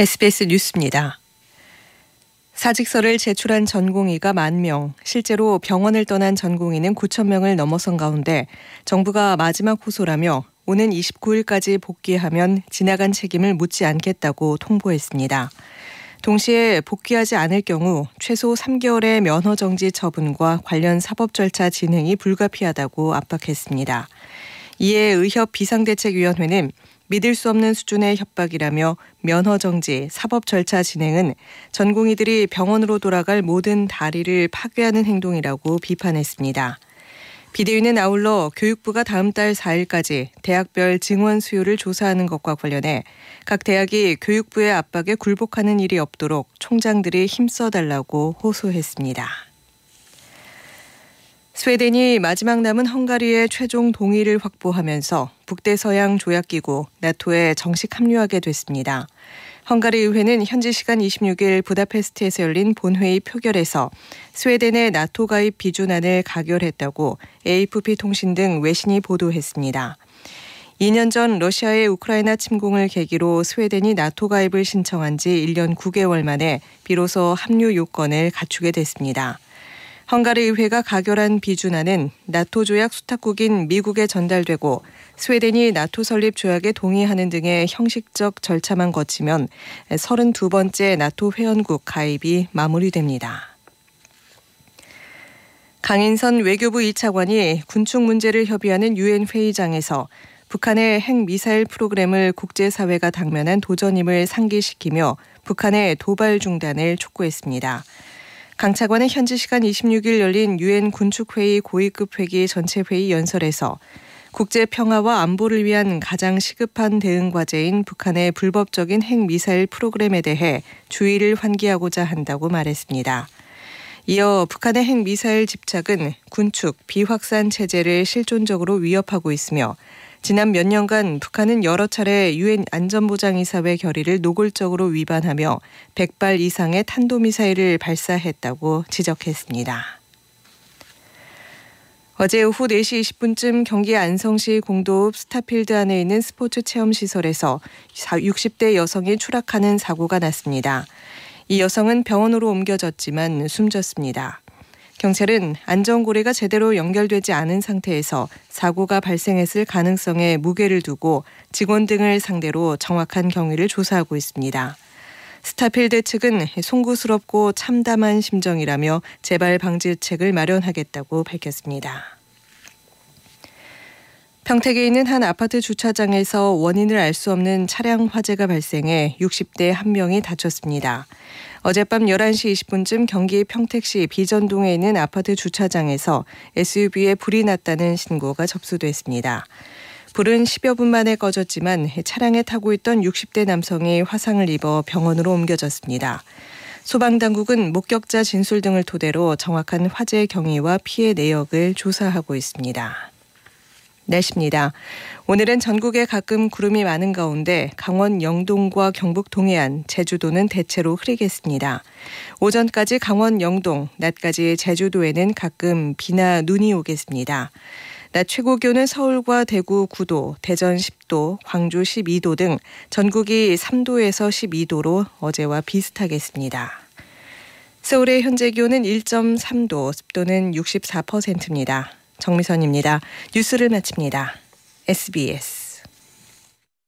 SBS 뉴스입니다. 사직서를 제출한 전공의가 만 명, 실제로 병원을 떠난 전공의는 9천 명을 넘어선 가운데 정부가 마지막 호소라며 오는 29일까지 복귀하면 지나간 책임을 묻지 않겠다고 통보했습니다. 동시에 복귀하지 않을 경우 최소 3개월의 면허 정지 처분과 관련 사법 절차 진행이 불가피하다고 압박했습니다. 이에 의협 비상대책위원회는 믿을 수 없는 수준의 협박이라며 면허 정지, 사법 절차 진행은 전공의들이 병원으로 돌아갈 모든 다리를 파괴하는 행동이라고 비판했습니다. 비대위는 아울러 교육부가 다음 달 4일까지 대학별 증원 수요를 조사하는 것과 관련해 각 대학이 교육부의 압박에 굴복하는 일이 없도록 총장들이 힘써달라고 호소했습니다. 스웨덴이 마지막 남은 헝가리의 최종 동의를 확보하면서 북대서양 조약기구 나토에 정식 합류하게 됐습니다. 헝가리 의회는 현지 시간 26일 부다페스트에서 열린 본회의 표결에서 스웨덴의 나토 가입 비준안을 가결했다고 AFP 통신 등 외신이 보도했습니다. 2년 전 러시아의 우크라이나 침공을 계기로 스웨덴이 나토 가입을 신청한 지 1년 9개월 만에 비로소 합류 요건을 갖추게 됐습니다. 헝가리 의회가 가결한 비준안은 나토 조약 수탁국인 미국에 전달되고 스웨덴이 나토 설립 조약에 동의하는 등의 형식적 절차만 거치면 32번째 나토 회원국 가입이 마무리됩니다. 강인선 외교부 2차관이 군축 문제를 협의하는 유엔 회의장에서 북한의 핵 미사일 프로그램을 국제사회가 당면한 도전임을 상기시키며 북한의 도발 중단을 촉구했습니다. 강 차관은 현지 시간 26일 열린 유엔 군축회의 고위급 회기 전체 회의 연설에서 국제 평화와 안보를 위한 가장 시급한 대응 과제인 북한의 불법적인 핵 미사일 프로그램에 대해 주의를 환기하고자 한다고 말했습니다. 이어 북한의 핵 미사일 집착은 군축, 비확산 체제를 실존적으로 위협하고 있으며 지난 몇 년간 북한은 여러 차례 유엔 안전보장이사회 결의를 노골적으로 위반하며 100발 이상의 탄도미사일을 발사했다고 지적했습니다. 어제 오후 4시 20분쯤 경기 안성시 공도읍 스타필드 안에 있는 스포츠 체험 시설에서 60대 여성이 추락하는 사고가 났습니다. 이 여성은 병원으로 옮겨졌지만 숨졌습니다. 경찰은 안전고리가 제대로 연결되지 않은 상태에서 사고가 발생했을 가능성에 무게를 두고 직원 등을 상대로 정확한 경위를 조사하고 있습니다. 스타필드 측은 송구스럽고 참담한 심정이라며 재발 방지책을 마련하겠다고 밝혔습니다. 평택에 있는 한 아파트 주차장에서 원인을 알 수 없는 차량 화재가 발생해 60대 한 명이 다쳤습니다. 어젯밤 11시 20분쯤 경기 평택시 비전동에 있는 아파트 주차장에서 SUV에 불이 났다는 신고가 접수됐습니다. 불은 10여 분 만에 꺼졌지만 차량에 타고 있던 60대 남성이 화상을 입어 병원으로 옮겨졌습니다. 소방당국은 목격자 진술 등을 토대로 정확한 화재 경위와 피해 내역을 조사하고 있습니다. 날씨입니다. 오늘은 전국에 가끔 구름이 많은 가운데 강원 영동과 경북 동해안, 제주도는 대체로 흐리겠습니다. 오전까지 강원 영동, 낮까지 제주도에는 가끔 비나 눈이 오겠습니다. 낮 최고 기온은 서울과 대구 9도, 대전 10도, 광주 12도 등 전국이 3도에서 12도로 어제와 비슷하겠습니다. 서울의 현재 기온은 1.3도, 습도는 64%입니다. 정미선입니다. 뉴스를 마칩니다. SBS